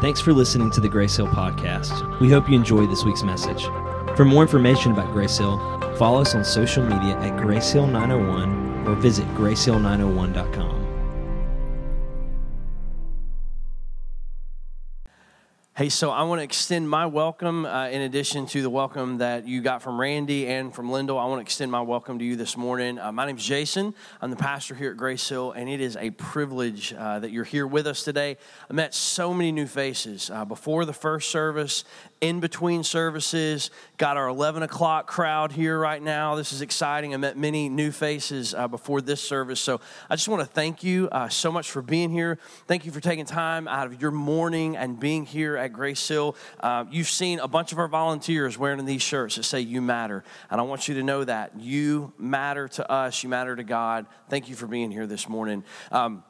Thanks for listening to the Grace Hill podcast. We hope you enjoyed this week's message. For more information about Grace Hill, follow us on social media at Grace Hill 901 or visit gracehill901.com. Hey, so I want to extend my welcome uh, in addition to the welcome that you got from Randy and from Lyndall. I want to extend my welcome to you this morning. Uh, my name is Jason. I'm the pastor here at Grace Hill, and it is a privilege uh, that you're here with us today. I met so many new faces uh, before the first service in between services. Got our 11 o'clock crowd here right now. This is exciting. I met many new faces uh, before this service. So I just want to thank you uh, so much for being here. Thank you for taking time out of your morning and being here at Grace Hill. Uh, you've seen a bunch of our volunteers wearing these shirts that say, You matter. And I want you to know that. You matter to us, you matter to God. Thank you for being here this morning. Um,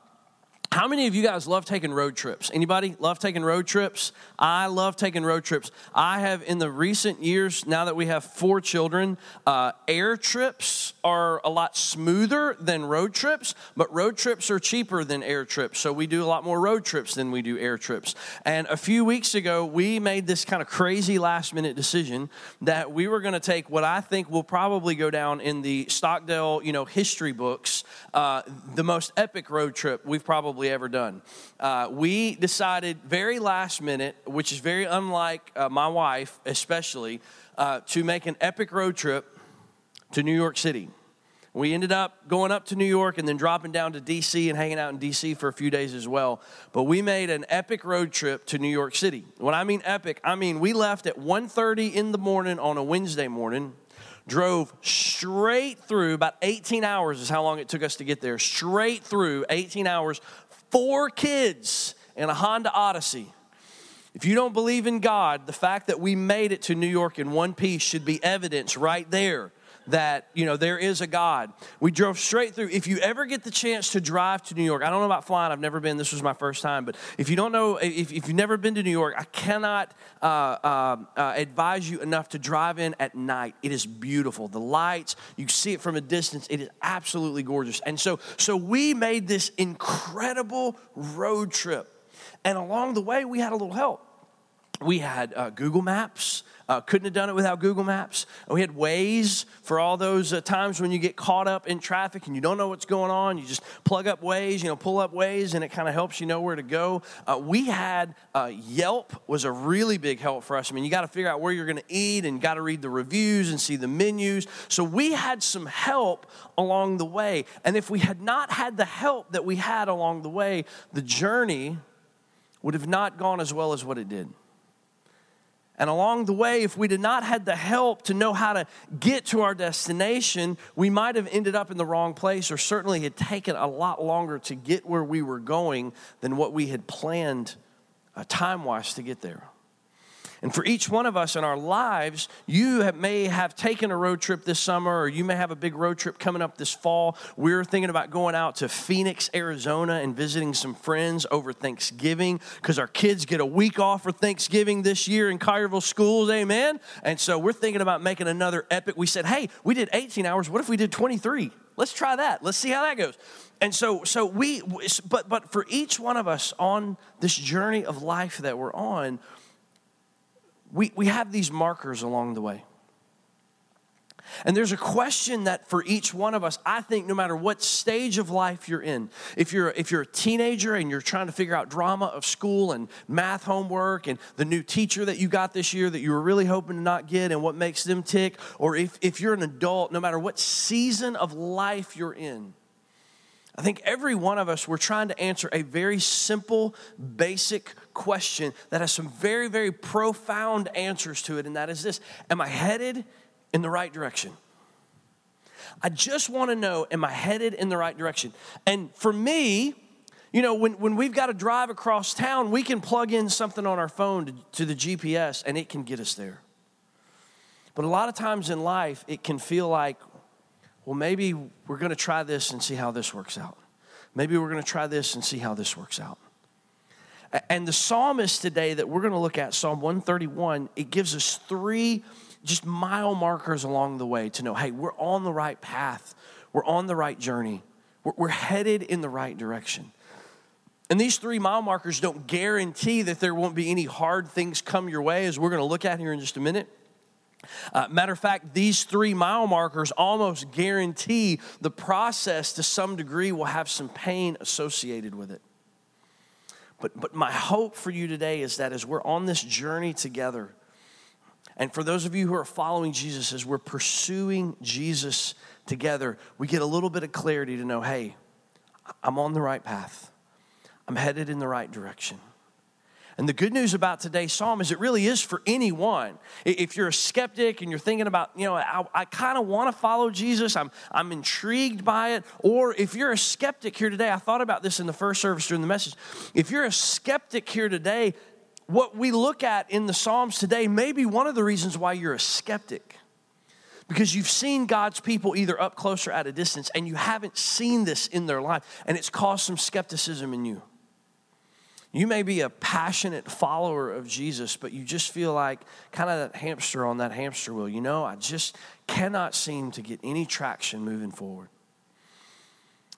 how many of you guys love taking road trips? Anybody love taking road trips? I love taking road trips. I have, in the recent years, now that we have four children, uh, air trips are a lot smoother than road trips, but road trips are cheaper than air trips. So we do a lot more road trips than we do air trips. And a few weeks ago, we made this kind of crazy last minute decision that we were going to take what I think will probably go down in the Stockdale, you know, history books, uh, the most epic road trip we've probably probably ever done. Uh, we decided very last minute, which is very unlike uh, my wife, especially, uh, to make an epic road trip to New York City. We ended up going up to New York and then dropping down to DC and hanging out in DC for a few days as well. But we made an epic road trip to New York City. When I mean epic, I mean we left at 1:30 in the morning on a Wednesday morning drove straight through about 18 hours is how long it took us to get there straight through 18 hours four kids and a Honda Odyssey. If you don't believe in God, the fact that we made it to New York in one piece should be evidence right there that you know there is a god. We drove straight through. If you ever get the chance to drive to new york i don't know about flying. I've never been. This was my first time. But if you don't know if, if you've never been to new york i cannot uh, uh, uh, advise you enough to drive in at night. It is beautiful. The lights you see it from a distance. It is absolutely gorgeous. And so so we made this incredible road trip. And along the way we had a little help we had uh, google maps uh, couldn't have done it without Google Maps. We had Waze for all those uh, times when you get caught up in traffic and you don't know what's going on. You just plug up Waze, you know, pull up Waze, and it kind of helps you know where to go. Uh, we had uh, Yelp was a really big help for us. I mean, you got to figure out where you're going to eat and got to read the reviews and see the menus. So we had some help along the way. And if we had not had the help that we had along the way, the journey would have not gone as well as what it did. And along the way, if we did not had the help to know how to get to our destination, we might have ended up in the wrong place or certainly had taken a lot longer to get where we were going than what we had planned uh, time wise to get there. And for each one of us in our lives, you have, may have taken a road trip this summer, or you may have a big road trip coming up this fall. We're thinking about going out to Phoenix, Arizona, and visiting some friends over Thanksgiving because our kids get a week off for Thanksgiving this year in Collierville schools. Amen. And so we're thinking about making another epic. We said, hey, we did 18 hours. What if we did 23? Let's try that. Let's see how that goes. And so, so we, but but for each one of us on this journey of life that we're on, we, we have these markers along the way. And there's a question that for each one of us, I think no matter what stage of life you're in, if you're if you're a teenager and you're trying to figure out drama of school and math homework and the new teacher that you got this year that you were really hoping to not get and what makes them tick, or if, if you're an adult, no matter what season of life you're in, I think every one of us, we're trying to answer a very simple, basic question that has some very, very profound answers to it, and that is this Am I headed in the right direction? I just want to know, am I headed in the right direction? And for me, you know, when, when we've got to drive across town, we can plug in something on our phone to, to the GPS and it can get us there. But a lot of times in life, it can feel like, well, maybe we're going to try this and see how this works out. Maybe we're going to try this and see how this works out. And the psalmist today that we're going to look at, Psalm 131, it gives us three just mile markers along the way to know hey, we're on the right path, we're on the right journey, we're, headed in the right direction. And these three mile markers don't guarantee that there won't be any hard things come your way, as we're going to look at here in just a minute. Uh, matter of fact, these three mile markers almost guarantee the process to some degree will have some pain associated with it. But, but my hope for you today is that as we're on this journey together, and for those of you who are following Jesus, as we're pursuing Jesus together, we get a little bit of clarity to know hey, I'm on the right path, I'm headed in the right direction. And the good news about today's psalm is it really is for anyone. If you're a skeptic and you're thinking about, you know, I, I kind of want to follow Jesus, I'm, I'm intrigued by it, or if you're a skeptic here today, I thought about this in the first service during the message. If you're a skeptic here today, what we look at in the Psalms today may be one of the reasons why you're a skeptic. Because you've seen God's people either up close or at a distance, and you haven't seen this in their life, and it's caused some skepticism in you. You may be a passionate follower of Jesus, but you just feel like kind of that hamster on that hamster wheel. You know, I just cannot seem to get any traction moving forward.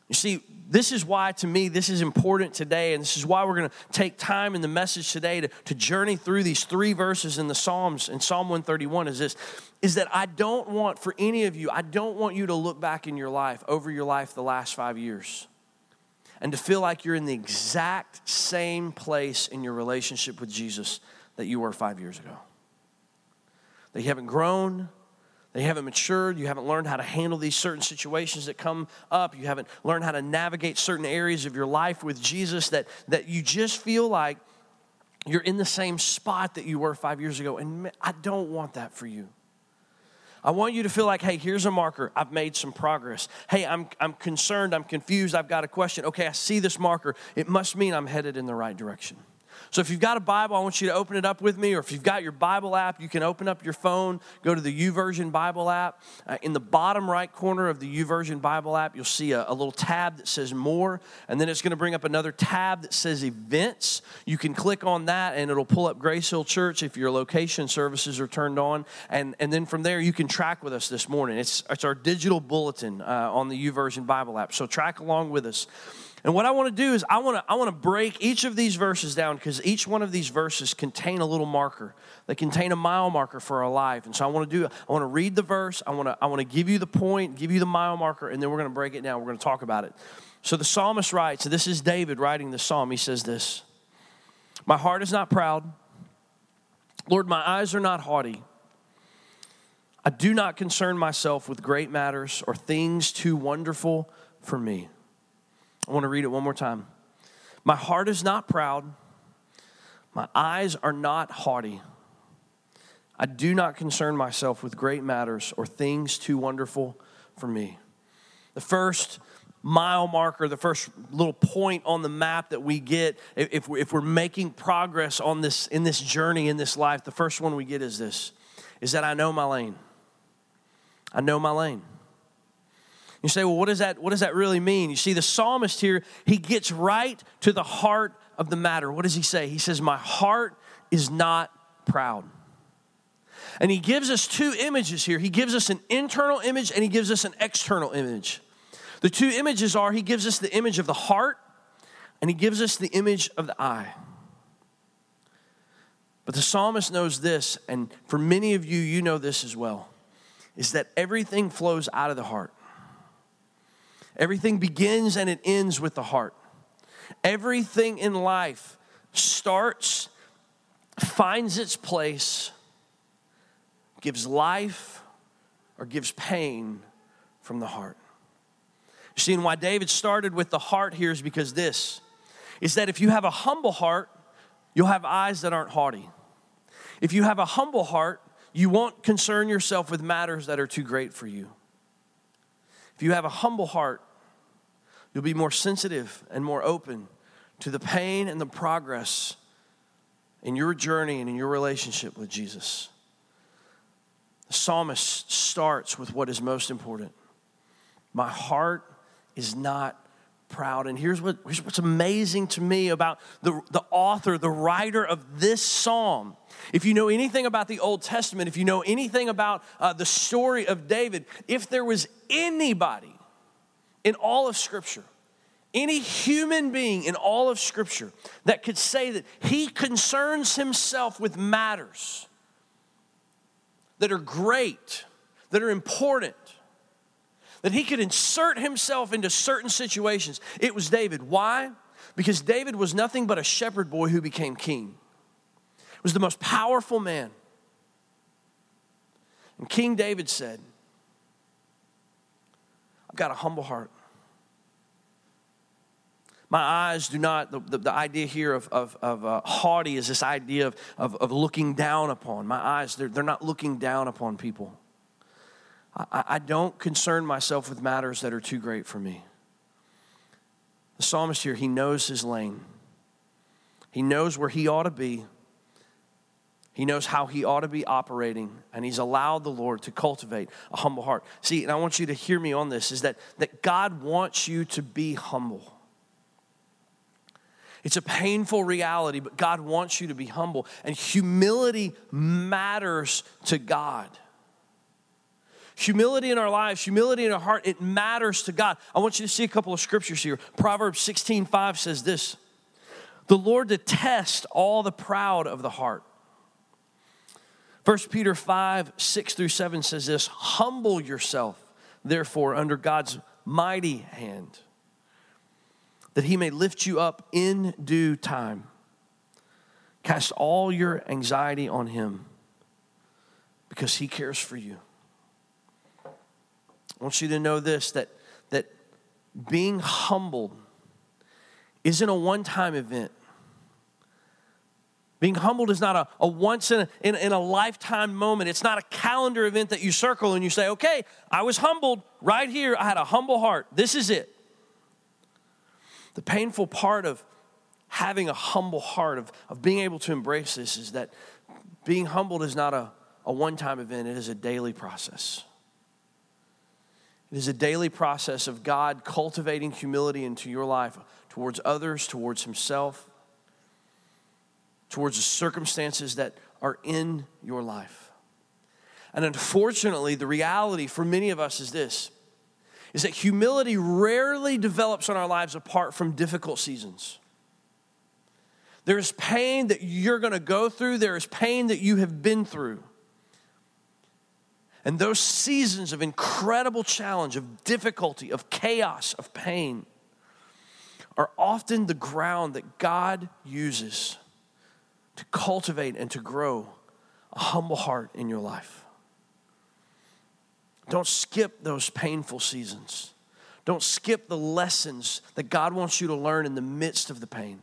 You see, this is why, to me, this is important today, and this is why we're going to take time in the message today to, to journey through these three verses in the Psalms, in Psalm 131 is this, is that I don't want, for any of you, I don't want you to look back in your life, over your life the last five years, and to feel like you're in the exact same place in your relationship with Jesus that you were five years ago. That you haven't grown, that you haven't matured. You haven't learned how to handle these certain situations that come up. You haven't learned how to navigate certain areas of your life with Jesus that, that you just feel like you're in the same spot that you were five years ago. And I don't want that for you. I want you to feel like, hey, here's a marker. I've made some progress. Hey, I'm, I'm concerned. I'm confused. I've got a question. Okay, I see this marker. It must mean I'm headed in the right direction. So if you've got a Bible, I want you to open it up with me, or if you've got your Bible app, you can open up your phone, go to the YouVersion Bible app. Uh, in the bottom right corner of the YouVersion Bible app, you'll see a, a little tab that says More, and then it's going to bring up another tab that says Events. You can click on that, and it'll pull up Grace Hill Church if your location services are turned on, and, and then from there you can track with us this morning. It's, it's our digital bulletin uh, on the YouVersion Bible app, so track along with us. And what I want to do is I want to I want to break each of these verses down because each one of these verses contain a little marker. They contain a mile marker for our life. And so I want to do I want to read the verse, I want to I want to give you the point, give you the mile marker and then we're going to break it down. We're going to talk about it. So the psalmist writes, this is David writing the psalm. He says this. My heart is not proud. Lord, my eyes are not haughty. I do not concern myself with great matters or things too wonderful for me. I want to read it one more time. My heart is not proud, my eyes are not haughty. I do not concern myself with great matters or things too wonderful for me. The first mile marker, the first little point on the map that we get if we're, making progress on this in this journey in this life, the first one we get is this is that I know my lane. I know my lane. You say, well, what does that what does that really mean? You see, the psalmist here, he gets right to the heart of the matter. What does he say? He says, My heart is not proud. And he gives us two images here. He gives us an internal image and he gives us an external image. The two images are he gives us the image of the heart and he gives us the image of the eye. But the psalmist knows this, and for many of you, you know this as well, is that everything flows out of the heart. Everything begins and it ends with the heart. Everything in life starts, finds its place, gives life, or gives pain from the heart. You see, and why David started with the heart here is because this is that if you have a humble heart, you'll have eyes that aren't haughty. If you have a humble heart, you won't concern yourself with matters that are too great for you. If you have a humble heart, You'll be more sensitive and more open to the pain and the progress in your journey and in your relationship with Jesus. The psalmist starts with what is most important. My heart is not proud. And here's, what, here's what's amazing to me about the, the author, the writer of this psalm. If you know anything about the Old Testament, if you know anything about uh, the story of David, if there was anybody in all of Scripture, any human being in all of Scripture that could say that he concerns himself with matters that are great, that are important, that he could insert himself into certain situations, it was David. Why? Because David was nothing but a shepherd boy who became king. He was the most powerful man. And King David said, got a humble heart. My eyes do not, the, the, the idea here of, of, of uh, haughty is this idea of, of, of, looking down upon. My eyes, they're, they're not looking down upon people. I, I don't concern myself with matters that are too great for me. The psalmist here, he knows his lane, he knows where he ought to be. He knows how he ought to be operating, and he's allowed the Lord to cultivate a humble heart. See, and I want you to hear me on this is that, that God wants you to be humble. It's a painful reality, but God wants you to be humble. And humility matters to God. Humility in our lives, humility in our heart, it matters to God. I want you to see a couple of scriptures here. Proverbs 16 5 says this The Lord detests all the proud of the heart. 1 Peter 5 6 through 7 says this Humble yourself, therefore, under God's mighty hand that he may lift you up in due time. Cast all your anxiety on him because he cares for you. I want you to know this that, that being humbled isn't a one time event. Being humbled is not a, a once in a, in, in a lifetime moment. It's not a calendar event that you circle and you say, okay, I was humbled right here. I had a humble heart. This is it. The painful part of having a humble heart, of, of being able to embrace this, is that being humbled is not a, a one time event, it is a daily process. It is a daily process of God cultivating humility into your life towards others, towards Himself, towards the circumstances that are in your life. And unfortunately, the reality for many of us is this is that humility rarely develops in our lives apart from difficult seasons. There's pain that you're going to go through, there is pain that you have been through. And those seasons of incredible challenge, of difficulty, of chaos, of pain are often the ground that God uses to cultivate and to grow a humble heart in your life. Don't skip those painful seasons. Don't skip the lessons that God wants you to learn in the midst of the pain.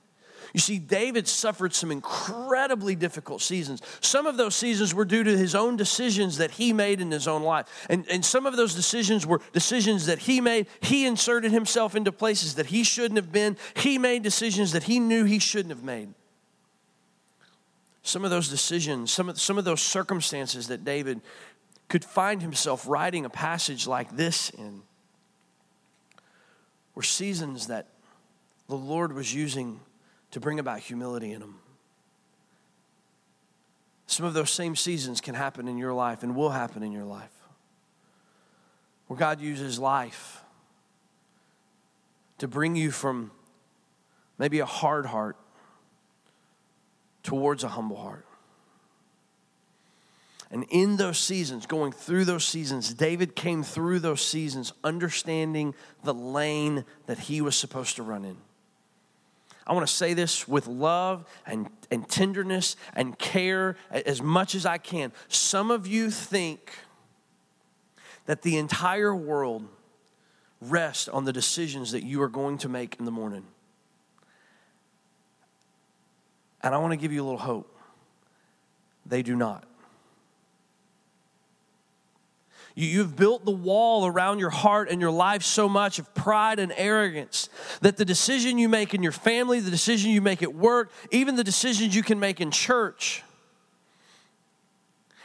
You see, David suffered some incredibly difficult seasons. Some of those seasons were due to his own decisions that he made in his own life. And, and some of those decisions were decisions that he made. He inserted himself into places that he shouldn't have been. He made decisions that he knew he shouldn't have made. Some of those decisions, some of, some of those circumstances that David could find himself writing a passage like this in were seasons that the Lord was using to bring about humility in him. Some of those same seasons can happen in your life and will happen in your life. Where God uses life to bring you from maybe a hard heart towards a humble heart. And in those seasons, going through those seasons, David came through those seasons understanding the lane that he was supposed to run in. I want to say this with love and, and tenderness and care as much as I can. Some of you think that the entire world rests on the decisions that you are going to make in the morning. And I want to give you a little hope. They do not. You've built the wall around your heart and your life so much of pride and arrogance that the decision you make in your family, the decision you make at work, even the decisions you can make in church,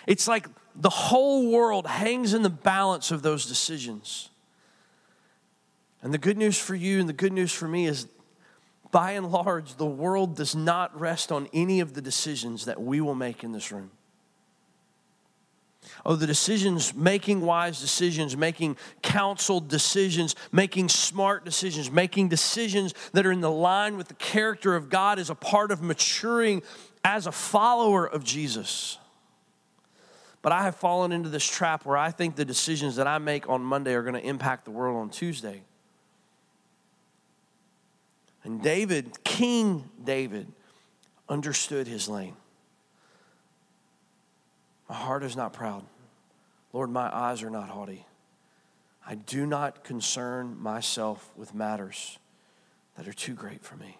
it's like the whole world hangs in the balance of those decisions. And the good news for you and the good news for me is by and large, the world does not rest on any of the decisions that we will make in this room. Oh, the decisions, making wise decisions, making counseled decisions, making smart decisions, making decisions that are in the line with the character of God is a part of maturing as a follower of Jesus. But I have fallen into this trap where I think the decisions that I make on Monday are going to impact the world on Tuesday. And David, King David, understood his lane. My heart is not proud. Lord, my eyes are not haughty. I do not concern myself with matters that are too great for me.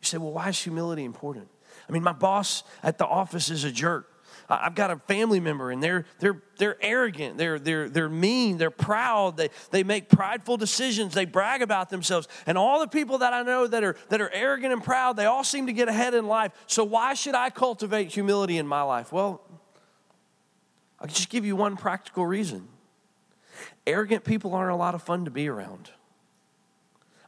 You say, well, why is humility important? I mean, my boss at the office is a jerk. I've got a family member and they're, they're, they're arrogant, they're, they're, they're mean, they're proud, they, they make prideful decisions, they brag about themselves. And all the people that I know that are, that are arrogant and proud, they all seem to get ahead in life. So why should I cultivate humility in my life? Well, I'll just give you one practical reason. Arrogant people aren't a lot of fun to be around.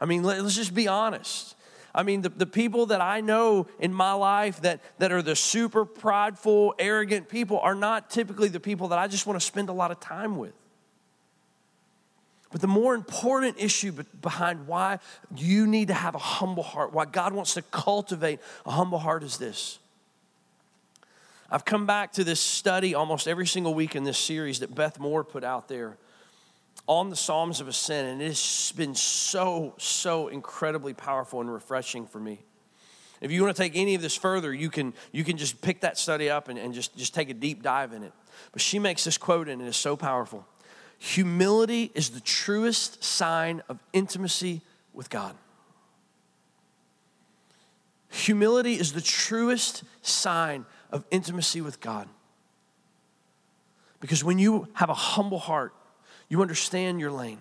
I mean, let's just be honest. I mean, the, the people that I know in my life that, that are the super prideful, arrogant people are not typically the people that I just want to spend a lot of time with. But the more important issue behind why you need to have a humble heart, why God wants to cultivate a humble heart is this. I've come back to this study almost every single week in this series that Beth Moore put out there on the Psalms of Ascent, and it's been so, so incredibly powerful and refreshing for me. If you want to take any of this further, you can, you can just pick that study up and, and just, just take a deep dive in it. But she makes this quote, and it is so powerful Humility is the truest sign of intimacy with God. Humility is the truest sign of intimacy with God. Because when you have a humble heart, you understand your lane.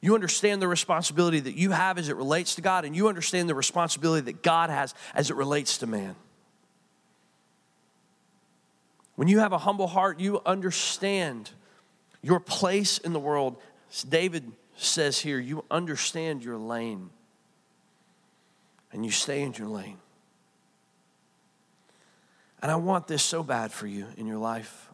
You understand the responsibility that you have as it relates to God, and you understand the responsibility that God has as it relates to man. When you have a humble heart, you understand your place in the world. David says here, you understand your lane, and you stay in your lane. And I want this so bad for you in your life.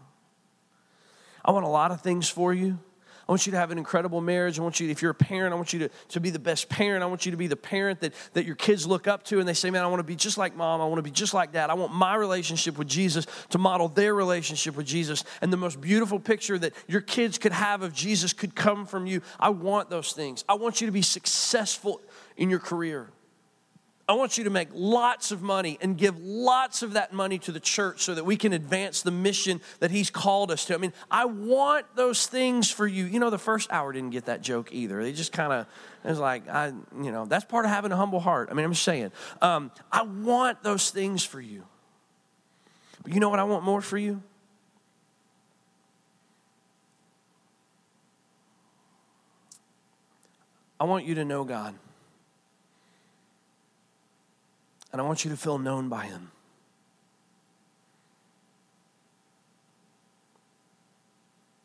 I want a lot of things for you. I want you to have an incredible marriage. I want you, if you're a parent, I want you to, to be the best parent. I want you to be the parent that, that your kids look up to and they say, Man, I want to be just like mom. I want to be just like dad. I want my relationship with Jesus to model their relationship with Jesus. And the most beautiful picture that your kids could have of Jesus could come from you. I want those things. I want you to be successful in your career. I want you to make lots of money and give lots of that money to the church so that we can advance the mission that He's called us to. I mean, I want those things for you. You know, the first hour didn't get that joke either. They just kind of, it was like, I, you know, that's part of having a humble heart. I mean, I'm saying, um, I want those things for you. But you know what I want more for you? I want you to know God. And I want you to feel known by Him.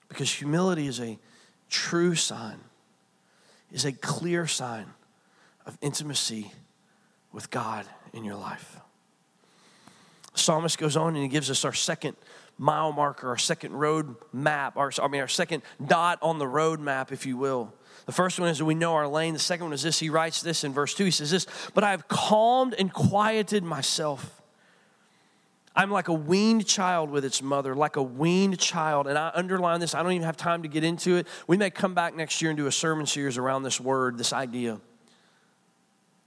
Because humility is a true sign, is a clear sign of intimacy with God in your life. The psalmist goes on and he gives us our second mile marker, our second road map, our, I mean, our second dot on the road map, if you will. The first one is that we know our lane. The second one is this. He writes this in verse 2. He says this, But I have calmed and quieted myself. I'm like a weaned child with its mother, like a weaned child. And I underline this. I don't even have time to get into it. We may come back next year and do a sermon series around this word, this idea.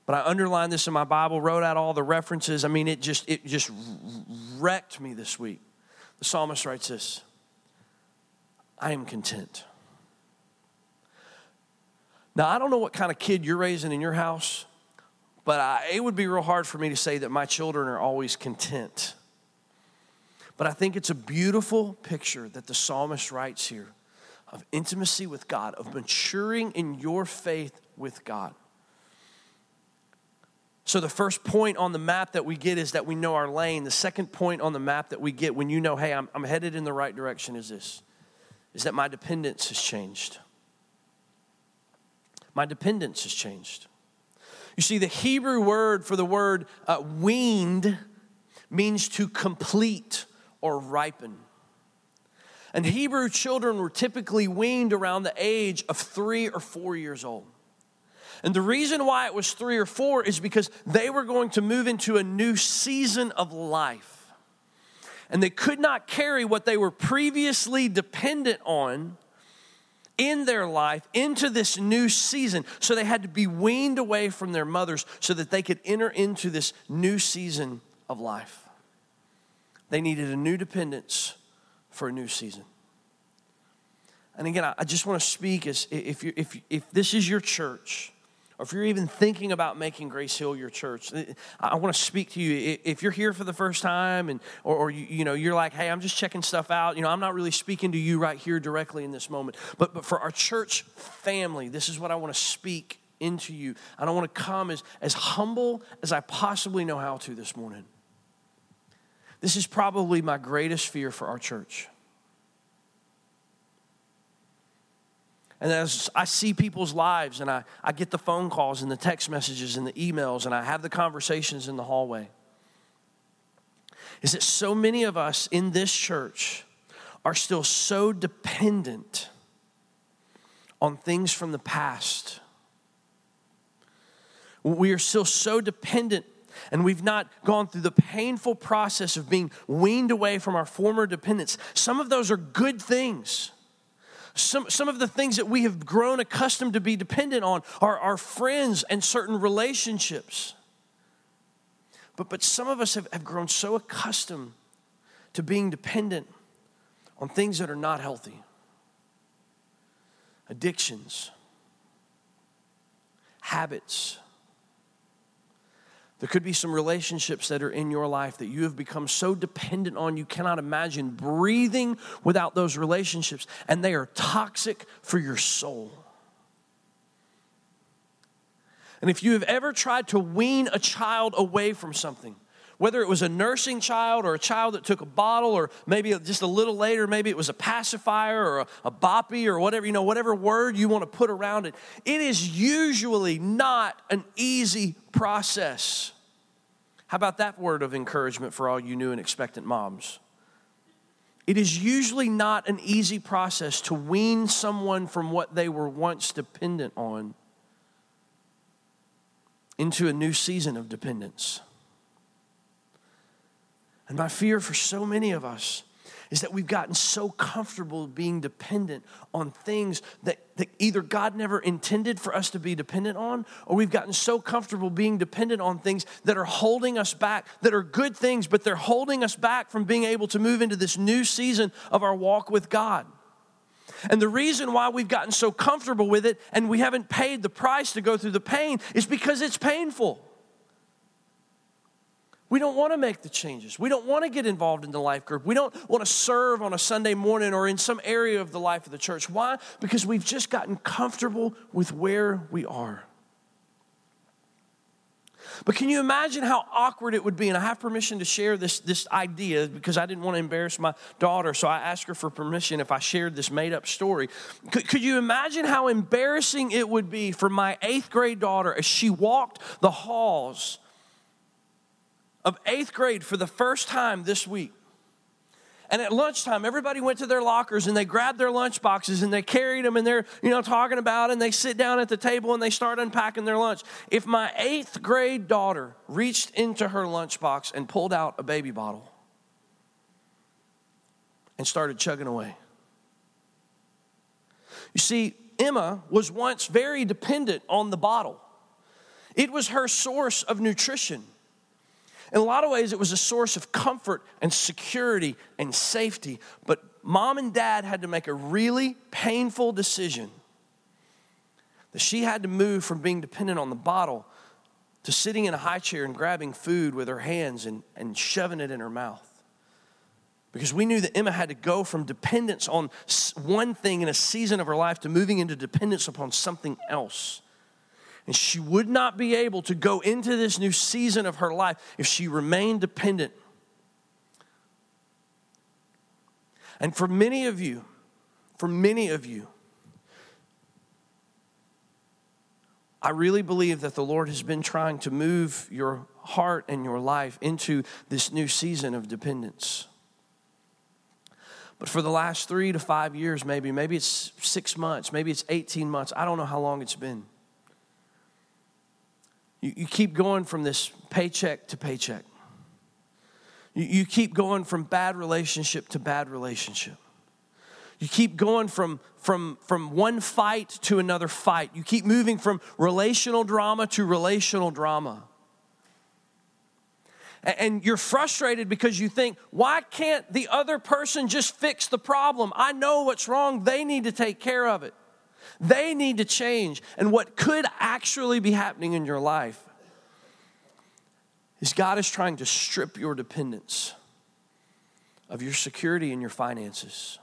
But I underlined this in my Bible, wrote out all the references. I mean, it just it just wrecked me this week. The psalmist writes this I am content. Now, I don't know what kind of kid you're raising in your house, but I, it would be real hard for me to say that my children are always content. But I think it's a beautiful picture that the psalmist writes here of intimacy with God, of maturing in your faith with God. So, the first point on the map that we get is that we know our lane. The second point on the map that we get when you know, hey, I'm, I'm headed in the right direction is this is that my dependence has changed. My dependence has changed. You see, the Hebrew word for the word uh, weaned means to complete or ripen. And Hebrew children were typically weaned around the age of three or four years old. And the reason why it was three or four is because they were going to move into a new season of life. And they could not carry what they were previously dependent on in their life into this new season. So they had to be weaned away from their mothers so that they could enter into this new season of life. They needed a new dependence for a new season. And again, I just want to speak as if, you if, if this is your church, or if you're even thinking about making Grace Hill your church, eh, I want to speak to you. If you're here for the first time, and or, or you, you, know you're like, hey, I'm just checking stuff out. You know, I'm not really speaking to you right here directly in this moment. But but for our church family, this is what I want to speak into you. I don't want to come as as humble as I possibly know how to this morning. This is probably my greatest fear for our church. And as I see people's lives and I, I get the phone calls and the text messages and the emails and I have the conversations in the hallway, is that so many of us in this church are still so dependent on things from the past. We are still so dependent and we've not gone through the painful process of being weaned away from our former dependence. Some of those are good things. Some, some of the things that we have grown accustomed to be dependent on are our friends and certain relationships. But, but some of us have, have grown so accustomed to being dependent on things that are not healthy. Addictions, habits, there could be some relationships that are in your life that you have become so dependent on, you cannot imagine breathing without those relationships, and they are toxic for your soul. And if you have ever tried to wean a child away from something, whether it was a nursing child or a child that took a bottle or maybe just a little later maybe it was a pacifier or a, a boppy or whatever you know whatever word you want to put around it it is usually not an easy process. How about that word of encouragement for all you new and expectant moms? It is usually not an easy process to wean someone from what they were once dependent on into a new season of dependence and my fear for so many of us is that we've gotten so comfortable being dependent on things that, that either God never intended for us to be dependent on, or we've gotten so comfortable being dependent on things that are holding us back, that are good things, but they're holding us back from being able to move into this new season of our walk with God. And the reason why we've gotten so comfortable with it and we haven't paid the price to go through the pain is because it's painful. We don't want to make the changes. We don't want to get involved in the life group. We don't want to serve on a Sunday morning or in some area of the life of the church. Why? Because we've just gotten comfortable with where we are. But can you imagine how awkward it would be? And I have permission to share this, this idea because I didn't want to embarrass my daughter, so I asked her for permission if I shared this made up story. Could, could you imagine how embarrassing it would be for my eighth grade daughter as she walked the halls of eighth grade for the first time this week. And at lunchtime, everybody went to their lockers and they grabbed their lunch boxes and they carried them and they're, you know, talking about it and they sit down at the table and they start unpacking their lunch. If my eighth grade daughter reached into her lunchbox and pulled out a baby bottle and started chugging away. You see, Emma was once very dependent on the bottle. It was her source of nutrition. In a lot of ways, it was a source of comfort and security and safety. But mom and dad had to make a really painful decision that she had to move from being dependent on the bottle to sitting in a high chair and grabbing food with her hands and, and shoving it in her mouth. Because we knew that Emma had to go from dependence on one thing in a season of her life to moving into dependence upon something else. And she would not be able to go into this new season of her life if she remained dependent. And for many of you, for many of you, I really believe that the Lord has been trying to move your heart and your life into this new season of dependence. But for the last three to five years, maybe, maybe it's six months, maybe it's 18 months, I don't know how long it's been. You, you keep going from this paycheck to paycheck. You, you keep going from bad relationship to bad relationship. You keep going from, from, from one fight to another fight. You keep moving from relational drama to relational drama. And you're frustrated because you think, why can't the other person just fix the problem? I know what's wrong. They need to take care of it. They need to change. And what could actually be happening in your life is God is trying to strip your dependence of your security and your finances.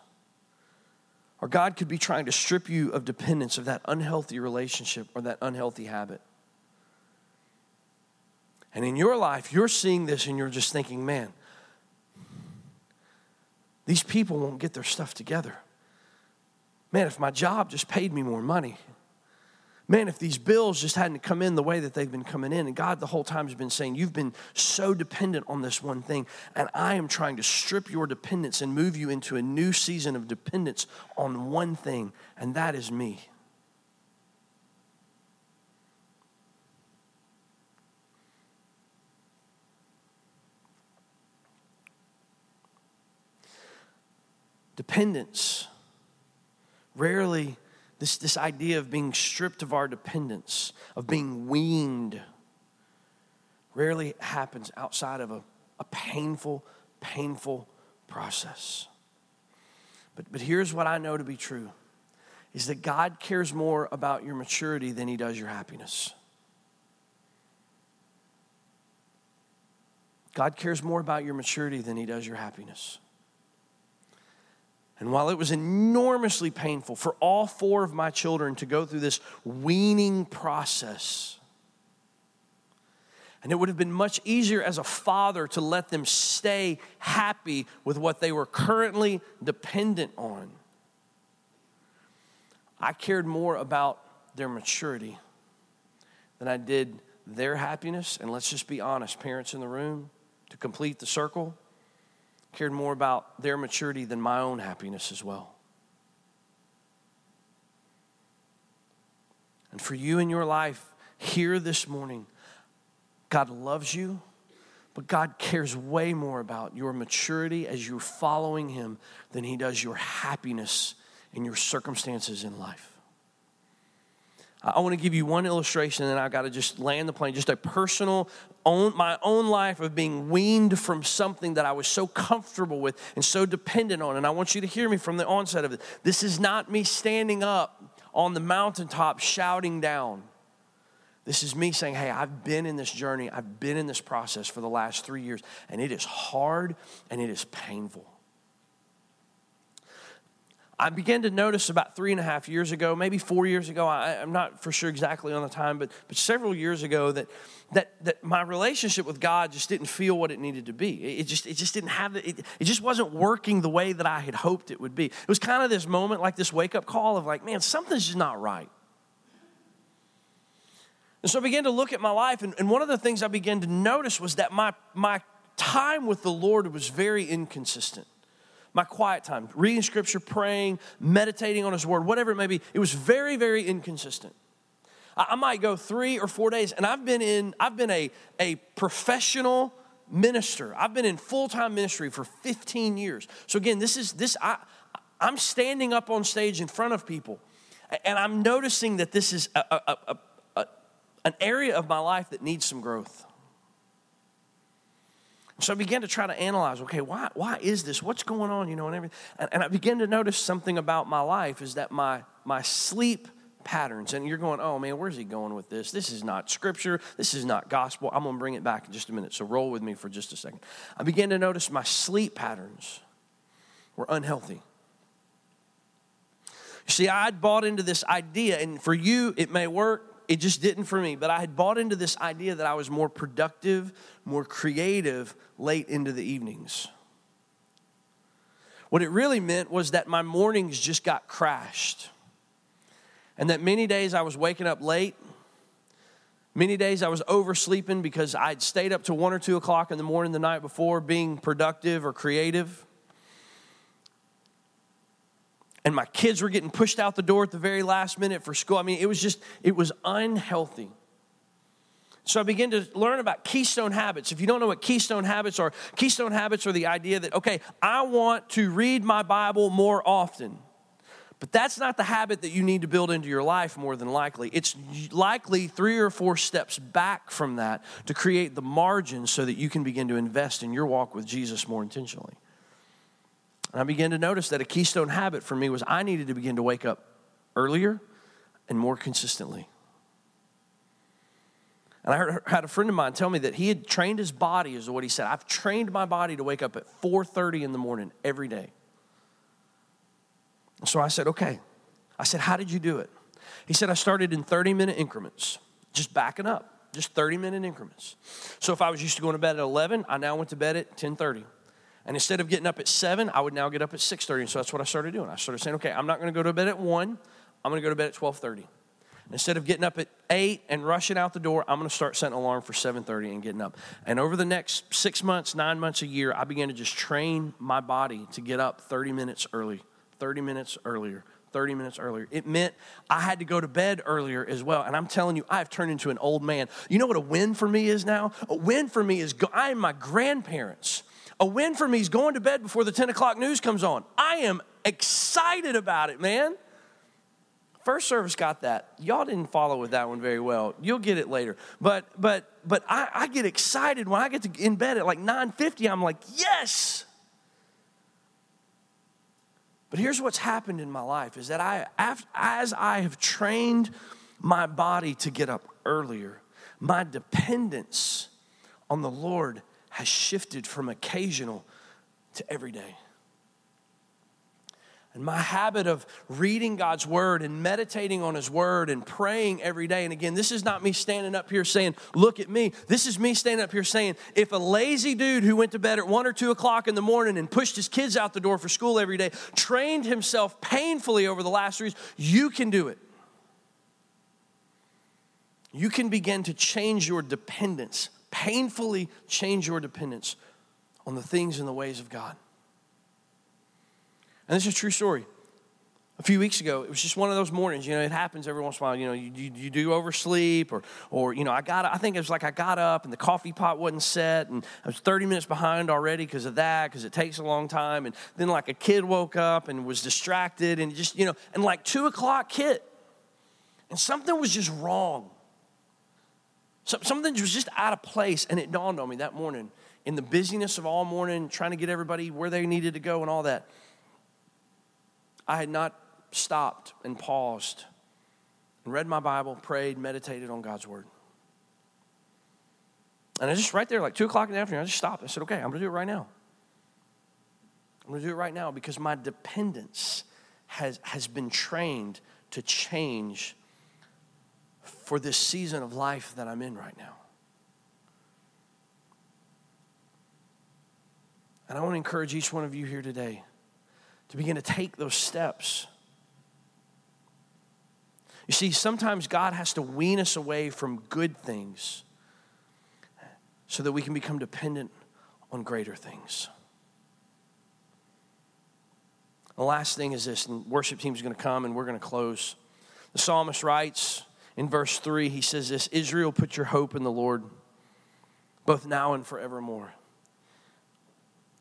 Or God could be trying to strip you of dependence of that unhealthy relationship or that unhealthy habit. And in your life, you're seeing this and you're just thinking, man, these people won't get their stuff together. Man, if my job just paid me more money, man, if these bills just hadn't come in the way that they've been coming in, and God the whole time has been saying, You've been so dependent on this one thing, and I am trying to strip your dependence and move you into a new season of dependence on one thing, and that is me. Dependence rarely this, this idea of being stripped of our dependence, of being weaned, rarely happens outside of a, a painful, painful process. But, but here's what I know to be true is that God cares more about your maturity than he does your happiness. God cares more about your maturity than he does your happiness. And while it was enormously painful for all four of my children to go through this weaning process, and it would have been much easier as a father to let them stay happy with what they were currently dependent on. I cared more about their maturity than I did their happiness. And let's just be honest, parents in the room, to complete the circle, cared more about their maturity than my own happiness as well. And for you in your life, here this morning, God loves you, but God cares way more about your maturity as you're following Him than He does your happiness and your circumstances in life. I want to give you one illustration, and I got to just land the plane. Just a personal, own, my own life of being weaned from something that I was so comfortable with and so dependent on. And I want you to hear me from the onset of it. This is not me standing up on the mountaintop shouting down. This is me saying, Hey, I've been in this journey, I've been in this process for the last three years, and it is hard and it is painful. I began to notice about three and a half years ago, maybe four years ago, I, am not for sure exactly on the time, but, but several years ago, that, that, that my relationship with God just didn't feel what it needed to be. It just, it just didn't have, it, it just wasn't working the way that I had hoped it would be. It was kind of this moment, like this wake up call of like, man, something's just not right. And so I began to look at my life, and, and one of the things I began to notice was that my, my time with the Lord was very inconsistent my quiet time, reading scripture, praying, meditating on his word, whatever it may be, it was very, very inconsistent. I, might go three or four days, and I've been in, I've been a, a professional minister. I've been in full-time ministry for 15 years. So again, this is this I I'm standing up on stage in front of people, and I'm noticing that this is a, a, a an area of my life that needs some growth. So I began to try to analyze, okay, why, why is this? What's going on, you know, and everything. And, and I began to notice something about my life is that my, my sleep patterns, and you're going, oh man, where's he going with this? This is not scripture. This is not gospel. I'm going to bring it back in just a minute. So roll with me for just a second. I began to notice my sleep patterns were unhealthy. You see, I'd bought into this idea, and for you, it may work. It just didn't for me. But I had bought into this idea that I was more productive, more creative late into the evenings. What it really meant was that my mornings just got crashed. And that many days I was waking up late. Many days I was oversleeping because I'd stayed up to one or two o'clock in the morning the night before being productive or creative. And my kids were getting pushed out the door at the very last minute for school. I mean, it was just, it was unhealthy. So I began to learn about keystone habits. If you don't know what keystone habits are, keystone habits are the idea that, okay, I want to read my Bible more often. But that's not the habit that you need to build into your life more than likely. It's likely three or four steps back from that to create the margin so that you can begin to invest in your walk with Jesus more intentionally. And I began to notice that a keystone habit for me was I needed to begin to wake up earlier and more consistently. And I heard, had a friend of mine tell me that he had trained his body, is what he said. I've trained my body to wake up at 4:30 in the morning every day. So I said, okay. I said, how did you do it? He said, I started in 30 minute increments, just backing up, just 30 minute increments. So if I was used to going to bed at 11, I now went to bed at 10:30. And instead of getting up at 7, I would now get up at 6:30. And so that's what I started doing. I started saying, okay, I'm not going to go to bed at 1. I'm going to go to bed at 12:30. Instead of getting up at 8 and rushing out the door, I'm going to start setting an alarm for 7:30 and getting up. And over the next 6 months, 9 months, a year, I began to just train my body to get up 30 minutes early 30 minutes earlier. 30 minutes earlier. It meant I had to go to bed earlier as well. And I'm telling you, I've turned into an old man. You know what a win for me is now? A win for me is go, I am my grandparents. A win for me is going to bed before the 10 o'clock news comes on. I am excited about it, man. First service got that. Y'all didn't follow with that one very well. You'll get it later. But but but I, I get excited when I get to in bed at like 9:50. I'm like, yes. But here's what's happened in my life is that I, as I have trained my body to get up earlier, my dependence on the Lord has shifted from occasional to everyday. And my habit of reading God's word and meditating on his word and praying every day. And again, this is not me standing up here saying, Look at me. This is me standing up here saying, If a lazy dude who went to bed at one or two o'clock in the morning and pushed his kids out the door for school every day trained himself painfully over the last three years, you can do it. You can begin to change your dependence, painfully change your dependence on the things and the ways of God. And this is a true story. A few weeks ago, it was just one of those mornings. You know, it happens every once in a while. You know, you, you, you do oversleep, or, or you know, I got. I think it was like I got up and the coffee pot wasn't set, and I was 30 minutes behind already because of that, because it takes a long time. And then like a kid woke up and was distracted, and just you know, and like two o'clock hit, and something was just wrong. So, something was just out of place, and it dawned on me that morning in the busyness of all morning, trying to get everybody where they needed to go and all that I had not stopped and paused and read my Bible, prayed, meditated on God's Word. And I just right there, like two o'clock in the afternoon, I just stopped. I said, okay, I'm going to do it right now. I'm going to do it right now because my dependence has, has been trained to change for this season of life that I'm in right now. And I want to encourage each one of you here today to begin to take those steps. You see, sometimes God has to wean us away from good things so that we can become dependent on greater things. The last thing is this, and worship team is going to come and we're going to close. The psalmist writes in verse 3, he says this Israel, put your hope in the Lord, both now and forevermore.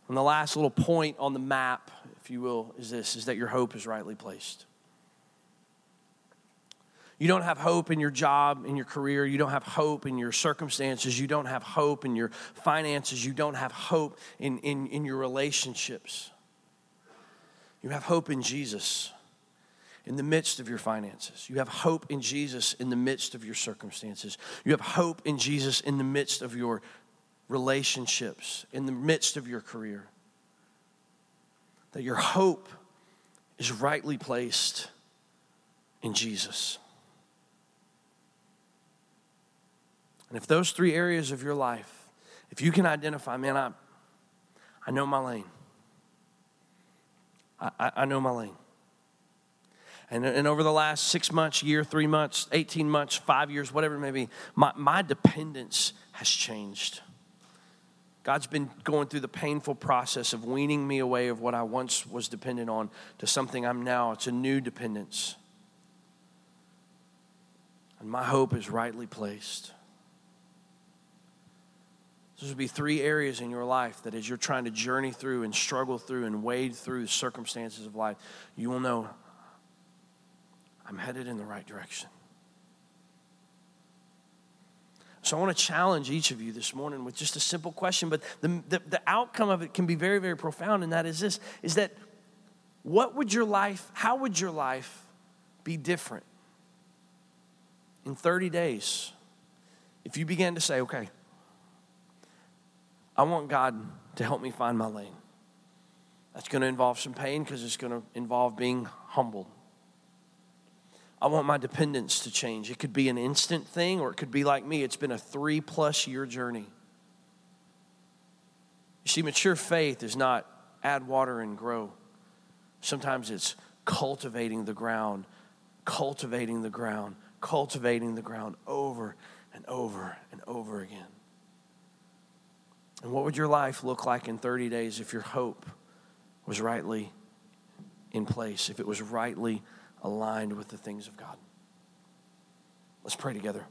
And the last little point on the map if you will, is this is that your hope is rightly placed. You don't have hope in your job, in your career. You don't have hope in your circumstances. You don't have hope in your finances. You don't have hope in, in, in your relationships. You have hope in Jesus in the midst of your finances. You have hope in Jesus in the midst of your circumstances. You have hope in Jesus in the midst of your relationships, in the midst of your career that your hope is rightly placed in Jesus. And if those three areas of your life, if you can identify, man, I, I know my lane. I, I, I know my lane. And, and over the last six months, year, three months, 18 months, five years, whatever it may be, my, my dependence has changed. God's been going through the painful process of weaning me away of what I once was dependent on to something I'm now. It's a new dependence. And my hope is rightly placed. Those would be three areas in your life that as you're trying to journey through and struggle through and wade through the circumstances of life, you will know I'm headed in the right direction. So I want to challenge each of you this morning with just a simple question, but the, the, the, outcome of it can be very, very profound, and that is this is that what would your life, how would your life be different in 30 days if you began to say, okay, I want God to help me find my lane. That's going to involve some pain because it's going to involve being humbled. I want my dependence to change. It could be an instant thing, or it could be like me. It's been a three plus year journey. You see, mature faith is not add water and grow. Sometimes it's cultivating the ground, cultivating the ground, cultivating the ground over and over and over again. And what would your life look like in 30 days if your hope was rightly in place, if it was rightly aligned with the things of God? Let's pray together.